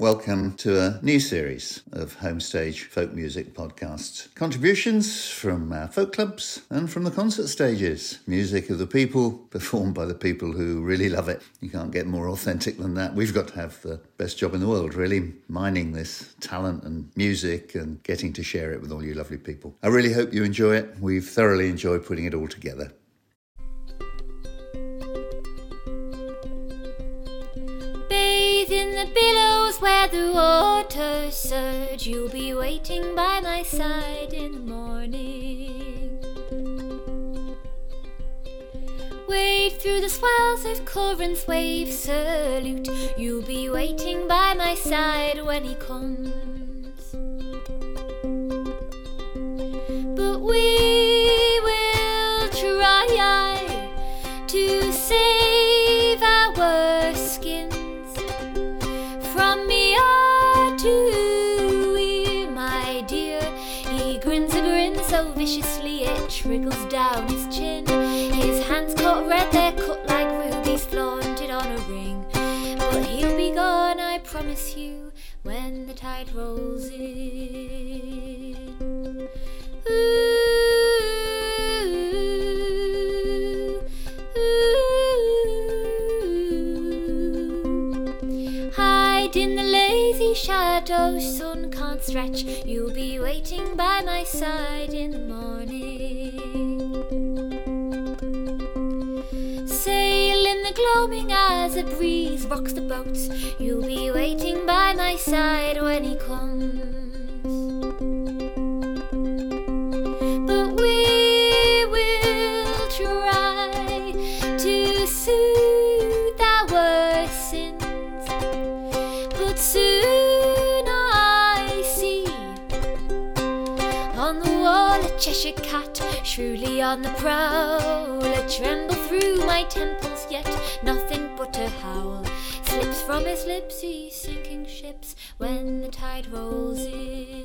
Welcome to a new series of Homestage folk music podcasts. Contributions from our folk clubs and from the concert stages. Music of the people, performed by the people who really love it. You can't get more authentic than that. We've got to have the best job in the world, really, mining this talent and music and getting to share it with all you lovely people. I really hope you enjoy it. We've thoroughly enjoyed putting it all together. The waters surge. You'll be waiting by my side in the morning. Wade through the swells of Corinth's wave salute. You'll be waiting by my side when he comes. But we will try to save viciously it trickles down his chin. His hands cut red, they're cut like rubies flaunted on a ring. But he'll be gone, I promise you, when the tide rolls in. Ooh, ooh. Hide in the lazy shadows, can't stretch. You'll be waiting by my side in the morning. Sail in the gloaming as a breeze rocks the boats. You'll be waiting by my side when he comes. Shrewdly on the prowl. A tremble through my temples, yet nothing but a howl slips from his lips. He's sinking ships when the tide rolls in.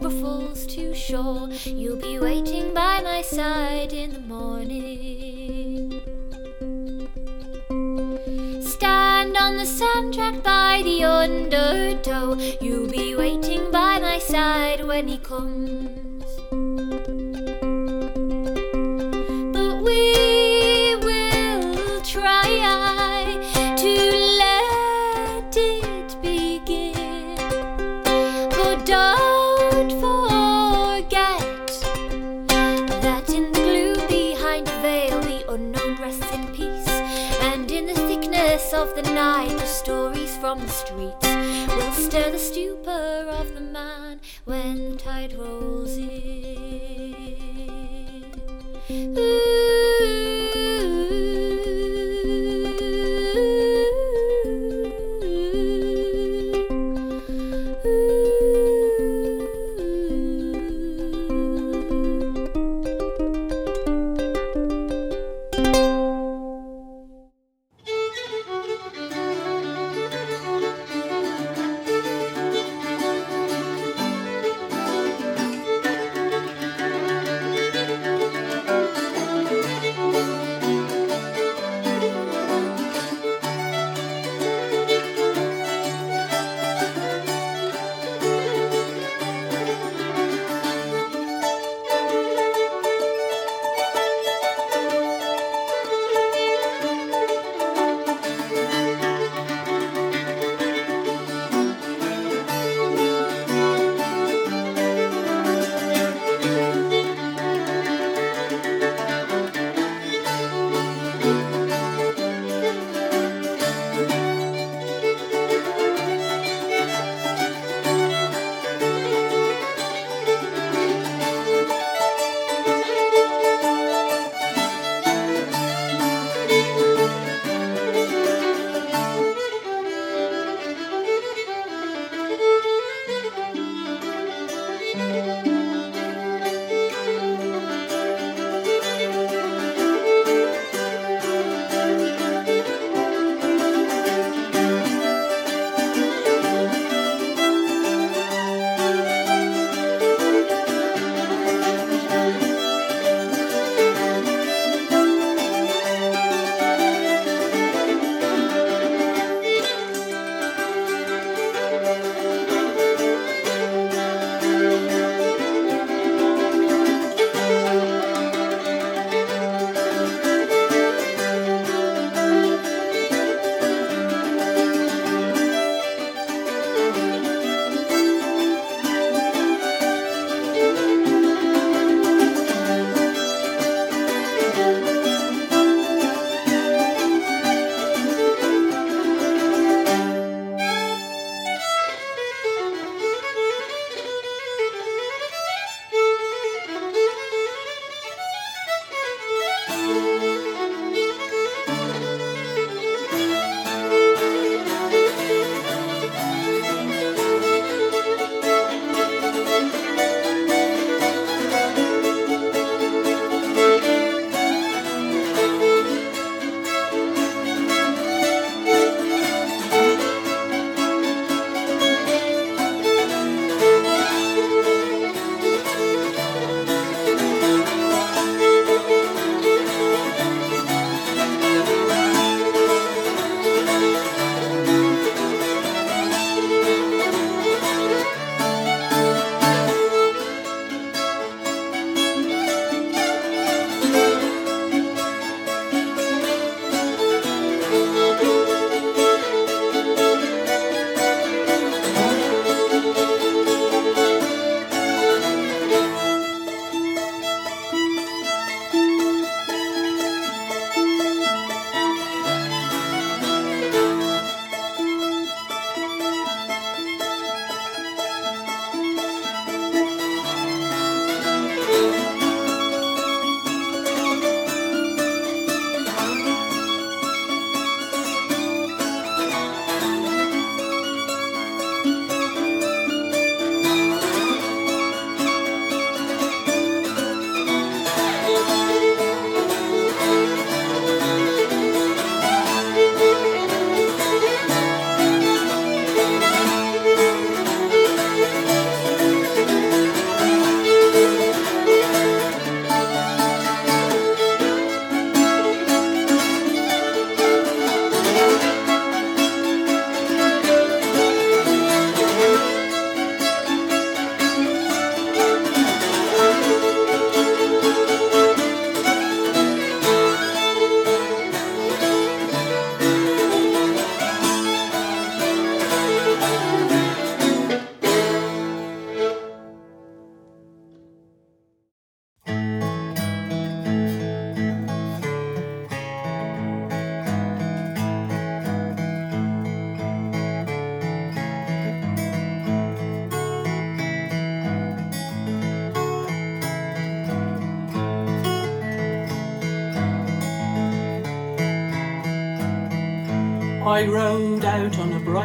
Ruffles to shore. You'll be waiting by my side in the morning. Stand on the sand track by the undertow. You'll be waiting by my side when he comes. Stir the stupor of the man when the tide rolls in. I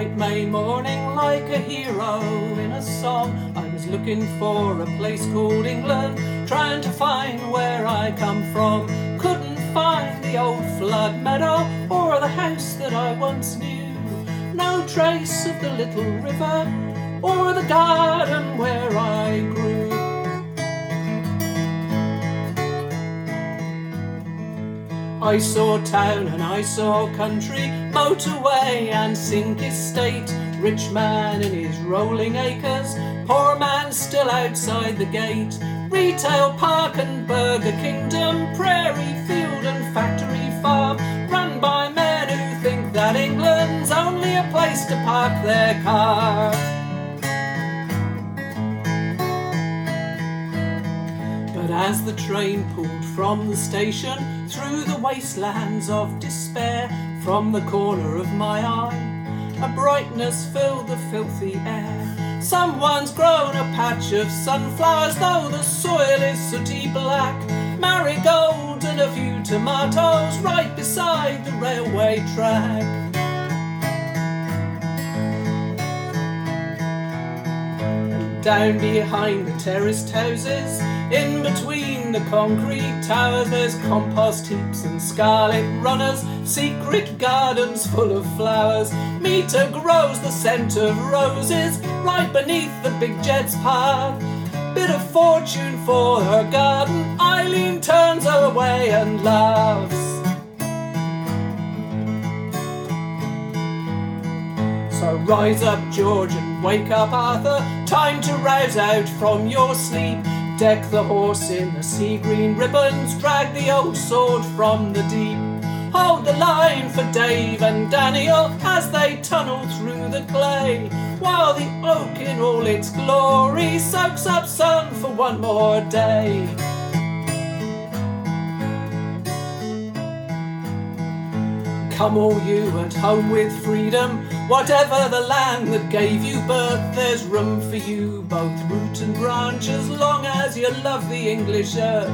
bright May morning like a hero in a song. I was looking for a place called England, trying to find where I come from. Couldn't find the old flood meadow or the house that I once knew. No trace of the little river or the garden where I grew. I saw town and I saw country, motorway and sink estate. Rich man in his rolling acres, poor man still outside the gate. Retail park and burger kingdom, prairie field and factory farm, run by men who think that England's only a place to park their car. But as the train pulled from the station through the wastelands of despair, from the corner of my eye, a brightness filled the filthy air. Someone's grown a patch of sunflowers, though the soil is sooty black. Marigold and a few tomatoes right beside the railway track. Down behind the terraced houses, in between the concrete towers, there's compost heaps and scarlet runners, secret gardens full of flowers. Meter grows the scent of roses right beneath the big jet's path. Bit of fortune for her garden, Eileen turns her away and laughs. So rise up, George, and wake up, Arthur. Time to rouse out from your sleep. Deck the horse in the sea green ribbons. Drag the old sword from the deep. Hold the line for Dave and Daniel as they tunnel through the clay. While the oak in all its glory soaks up sun for one more day. Come all you at home with freedom, whatever the land that gave you birth, there's room for you, both root and branch, as long as you love the English earth.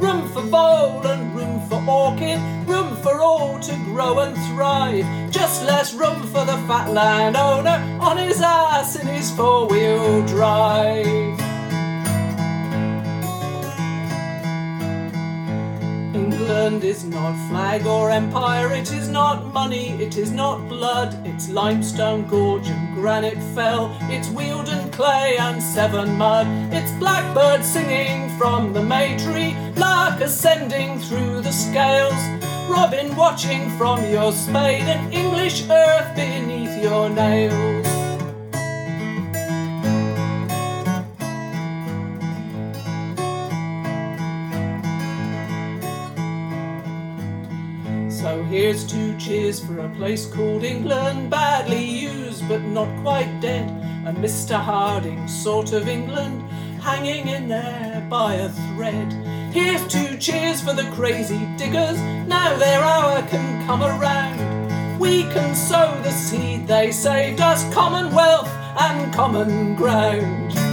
Room for vole and room for orchid, room for all to grow and thrive. Just less room for the fat landowner on his ass in his four-wheel drive. England is not flag or empire, it is not money, it is not blood, it's limestone gorge and granite fell, it's Wealden clay and Severn mud, it's blackbird singing from the may tree, lark ascending through the scales, robin watching from your spade, and English earth beneath your nails. Here's two cheers for a place called England, badly used but not quite dead. A Mr. Harding sort of England, hanging in there by a thread. Here's two cheers for the crazy diggers, now their hour can come around. We can sow the seed they saved us, commonwealth and common ground.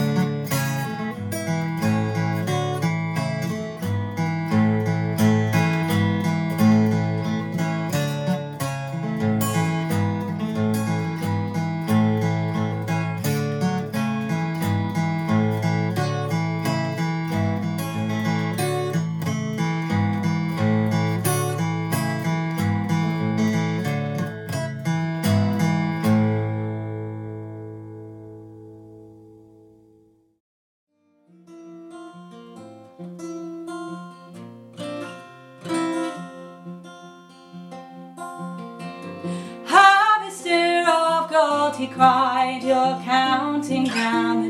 Cried, you're counting down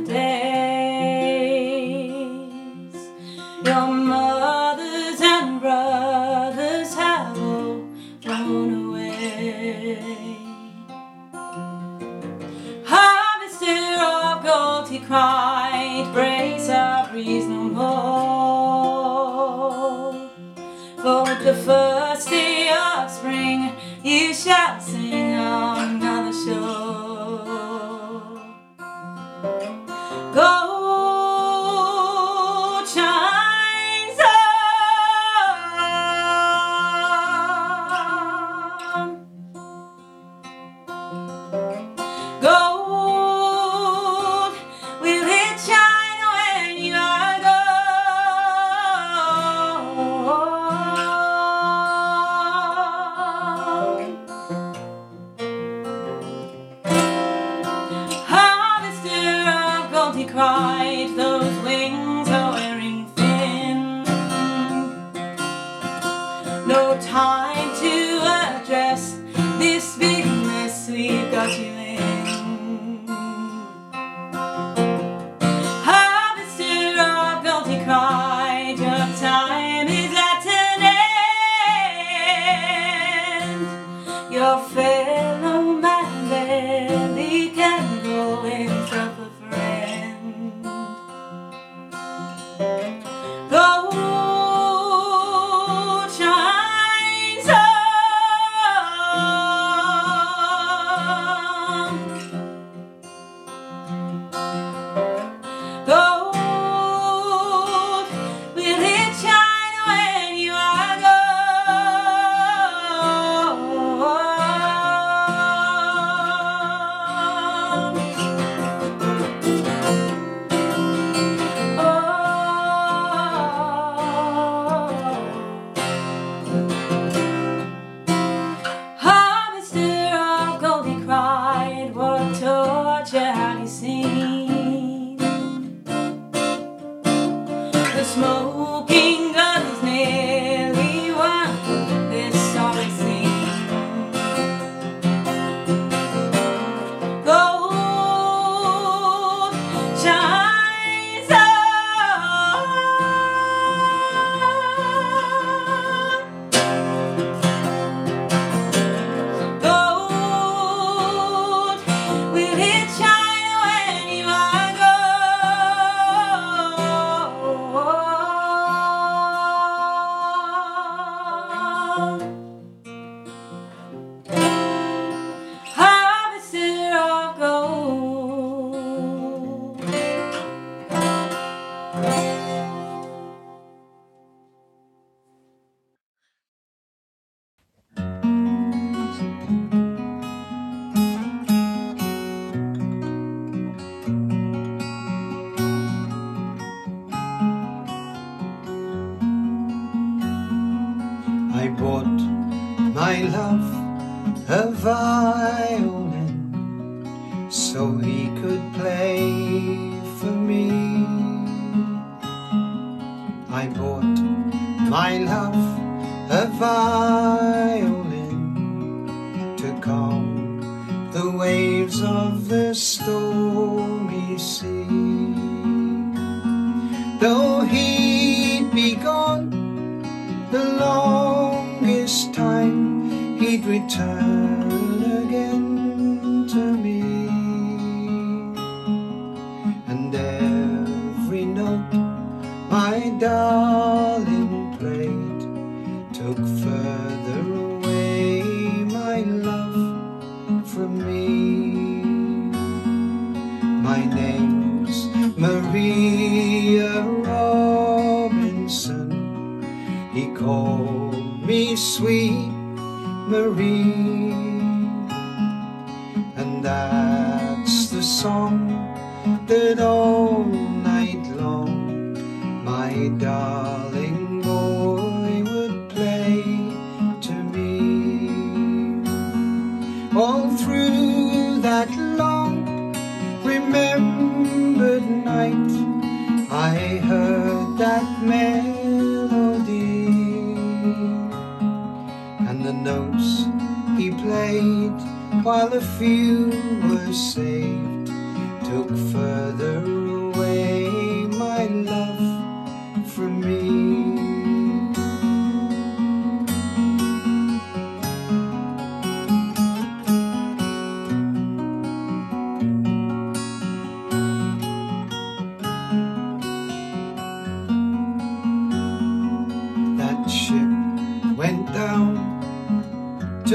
Marie.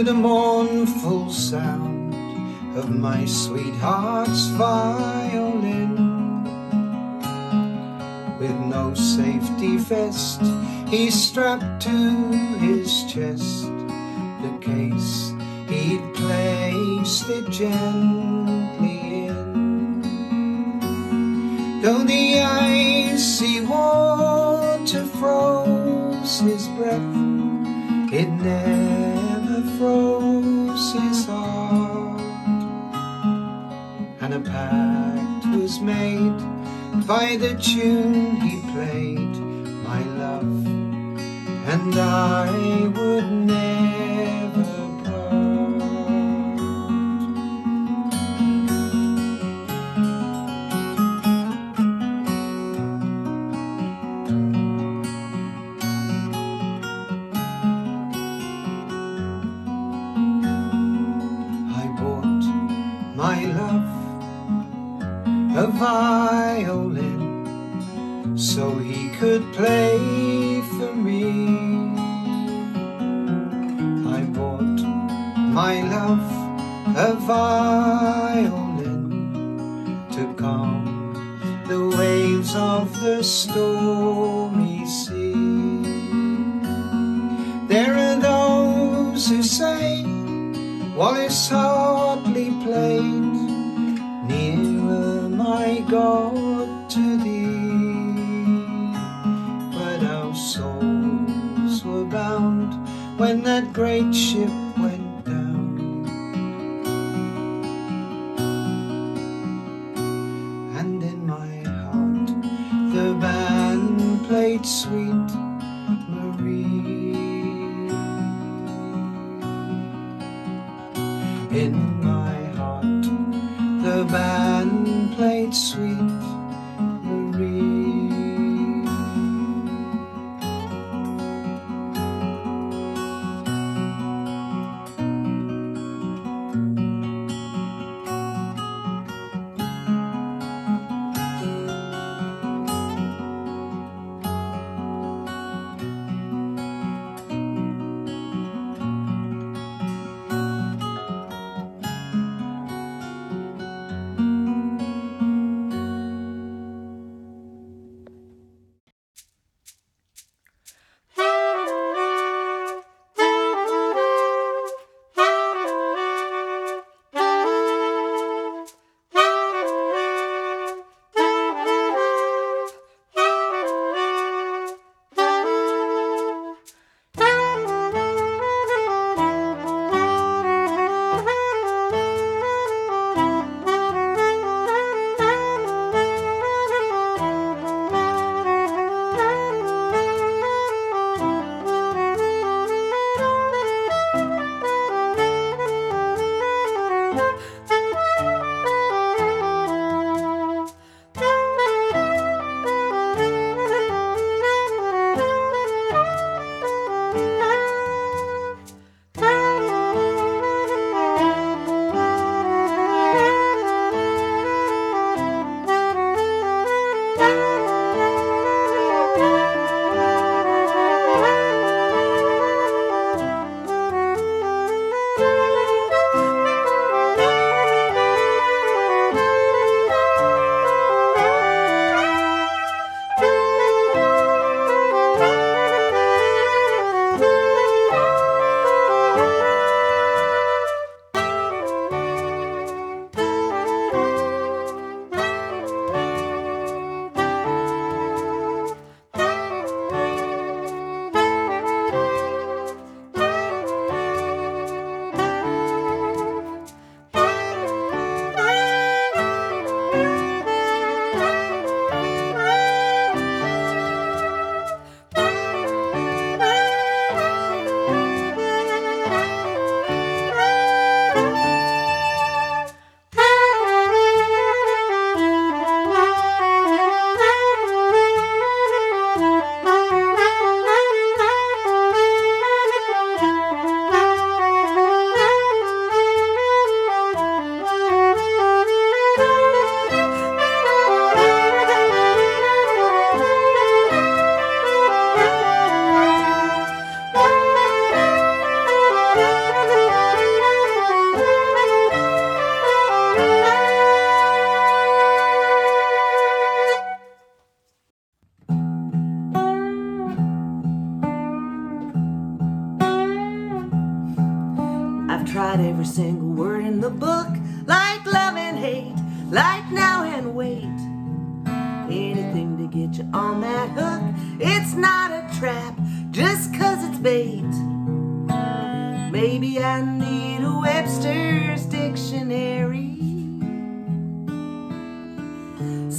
to the mournful sound of my sweetheart's violin. With no safety vest, he strapped to his chest the case he'd placed it gently in. Though the icy water froze his breath, it never made by the tune he played, my love, and I would name. a violin so he could play for me. I bought my love a violin great ship.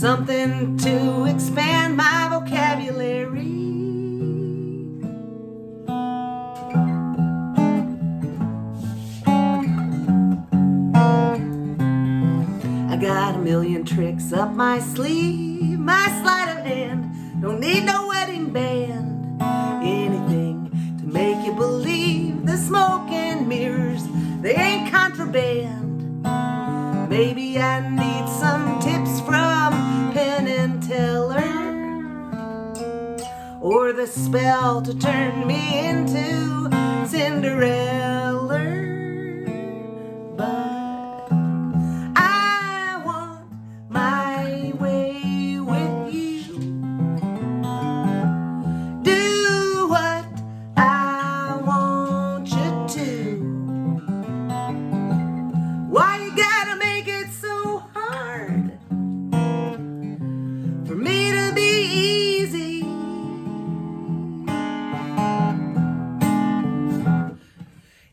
something to expand my vocabulary. I got a million tricks up my sleeve, my sleight of hand. Don't need no wedding band, anything to make you believe the smoke and mirrors, they ain't contraband. Maybe I need some tips from or the spell to turn me into Cinderella.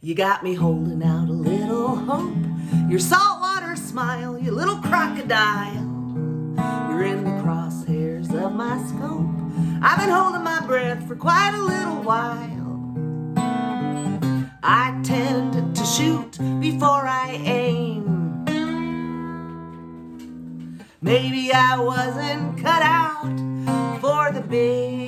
You got me holding out a little hope. Your saltwater smile, you little crocodile. You're in the crosshairs of my scope. I've been holding my breath for quite a little while. I tend to shoot before I aim. Maybe I wasn't cut out for the big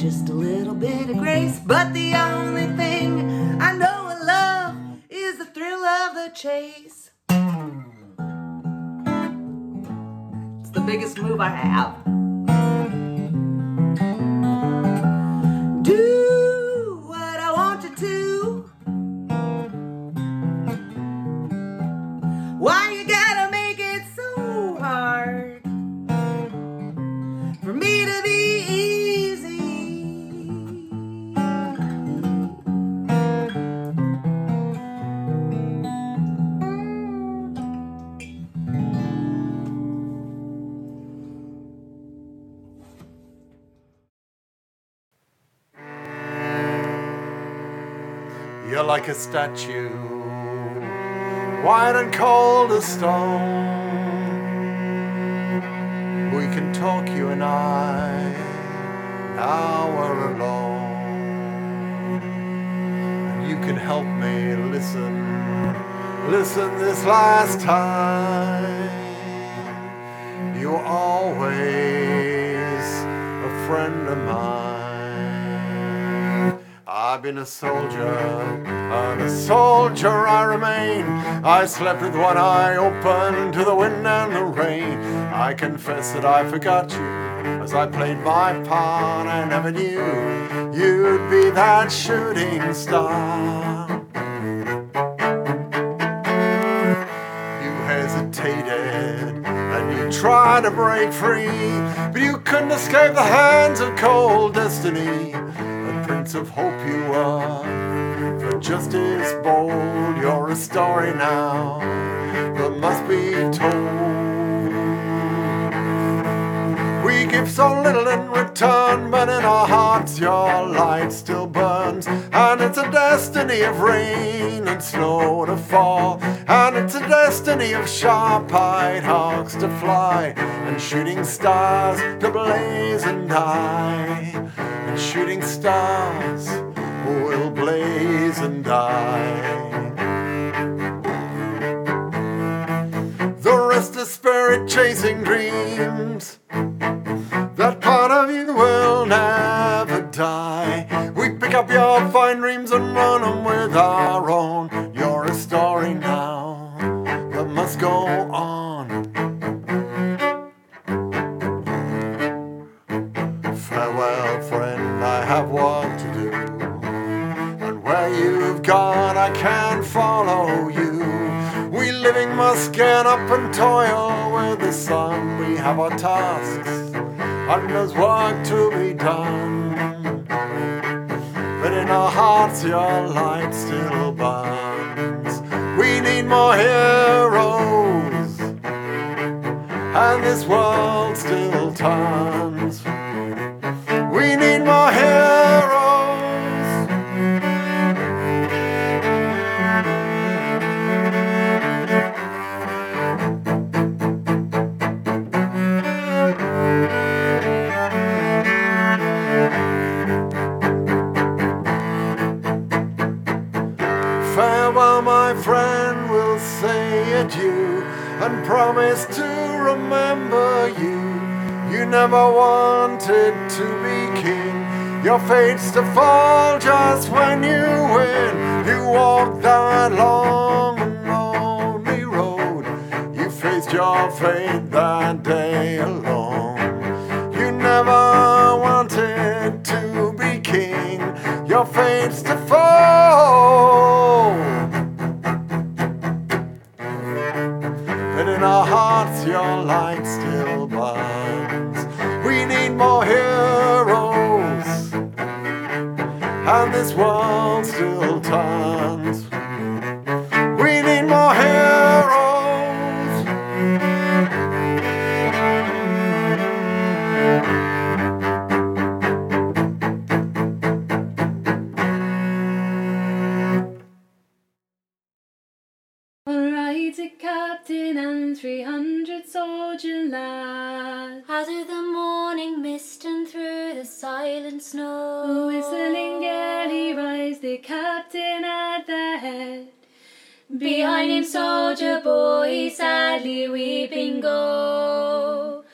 just a little bit of grace. But the only thing I know of love is the thrill of the chase. It's the biggest move I have. Like a statue, white and cold as stone. We can talk, you and I, now we're alone. And you can help me listen, listen this last time. You're always a friend of mine. I've been a soldier, and a soldier I remain. I slept with one eye open to the wind and the rain. I confess that I forgot you as I played my part. I never knew you'd be that shooting star. You hesitated and you tried to break free, but you couldn't escape the hands of cold destiny. Prince of hope you are, for justice bold. You're a story now that must be told. We give so little in return, but in our hearts your light still burns. And it's a destiny of rain and snow to fall. And it's a destiny of sharp eyed hawks to fly. And shooting stars to blaze and die. Shooting stars will blaze and die. The rest is spirit chasing dreams. That part of you will never die. We pick up your our tasks, there's work to be done. but in our hearts your light still burns. We need more heroes, and this world adieu and promise to remember you. You never wanted to be king. Your fate's to fall just when you win. You walked that long and lonely road. You faced your fate that day alone. You never wanted to be king. Your fate's to fall. Your light still burns. We need more heroes, and this world still turns. We need more heroes. Captain and three hundred soldier lads. Out of the morning mist and through the silent snow. Whistling galley rides the captain at the head. Behind him, soldier boy, sadly weeping go.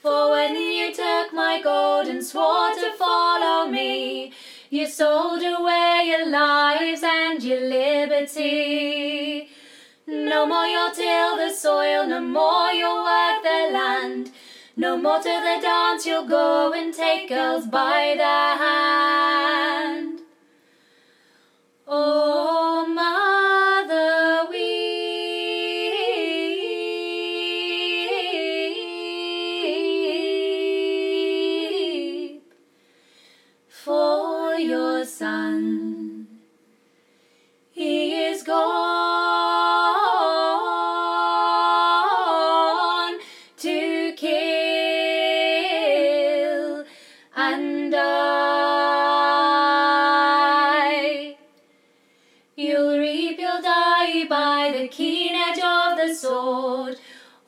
For when you took my gold and swore to follow me, you sold away your lives and your liberty. No more you'll till the soil, no more you'll work the land. No more to the dance you'll go and take girls by the hand. Oh,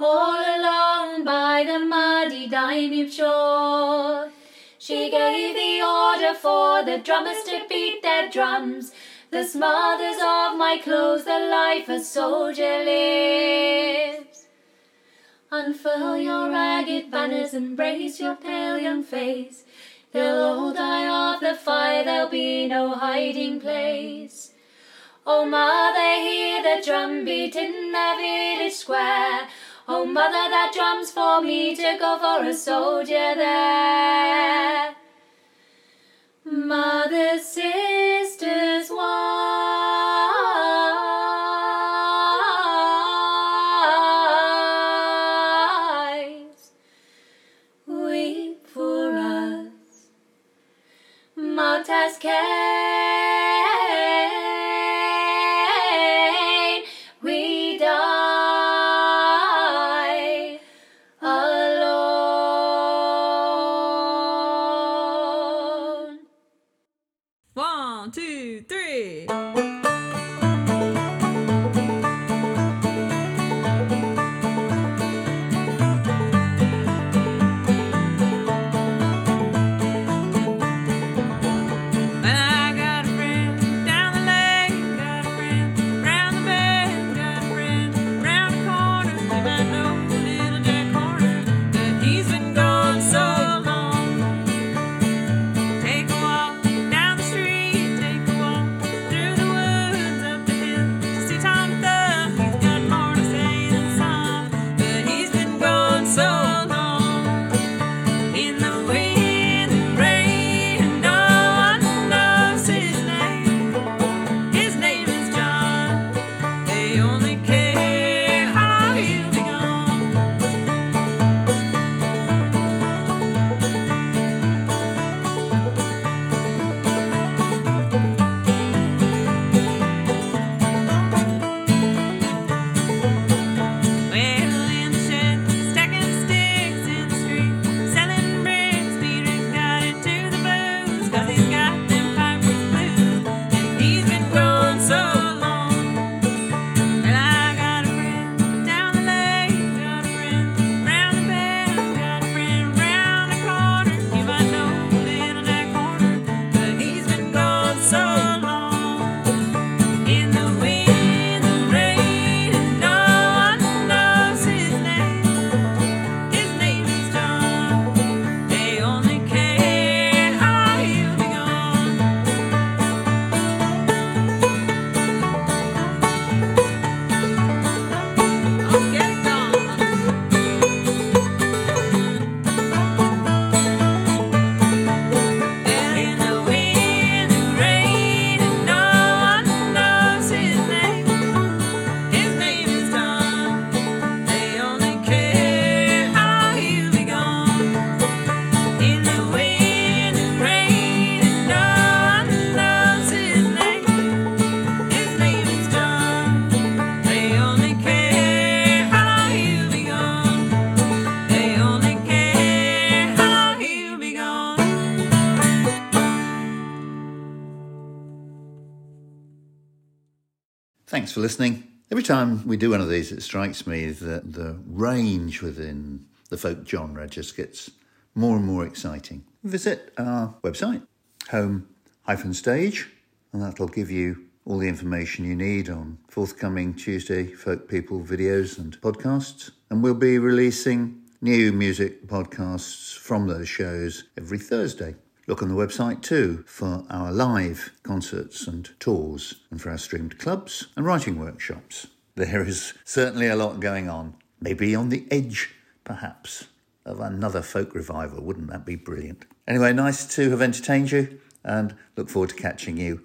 all alone by the muddy Danube shore. She gave the order for the drummers to beat their drums, the smothers of my clothes, the life a soldier lives. Unfurl your ragged banners, embrace your pale young face. They'll all die of the fire, there'll be no hiding place. Oh, mother, hear the drum beat in the village square. Oh, mother, that drum's for me to go for a soldier there. Mother, sisters, wives, for listening. Every time we do one of these, it strikes me that the range within the folk genre just gets more and more exciting. Visit our website, home-stage, and that'll give you all the information you need on forthcoming Tuesday folk people videos and podcasts. And we'll be releasing new music podcasts from those shows every Thursday. Look on the website too for our live concerts and tours and for our streamed clubs and writing workshops. There is certainly a lot going on. Maybe on the edge, perhaps, of another folk revival. Wouldn't that be brilliant? Anyway, nice to have entertained you and look forward to catching you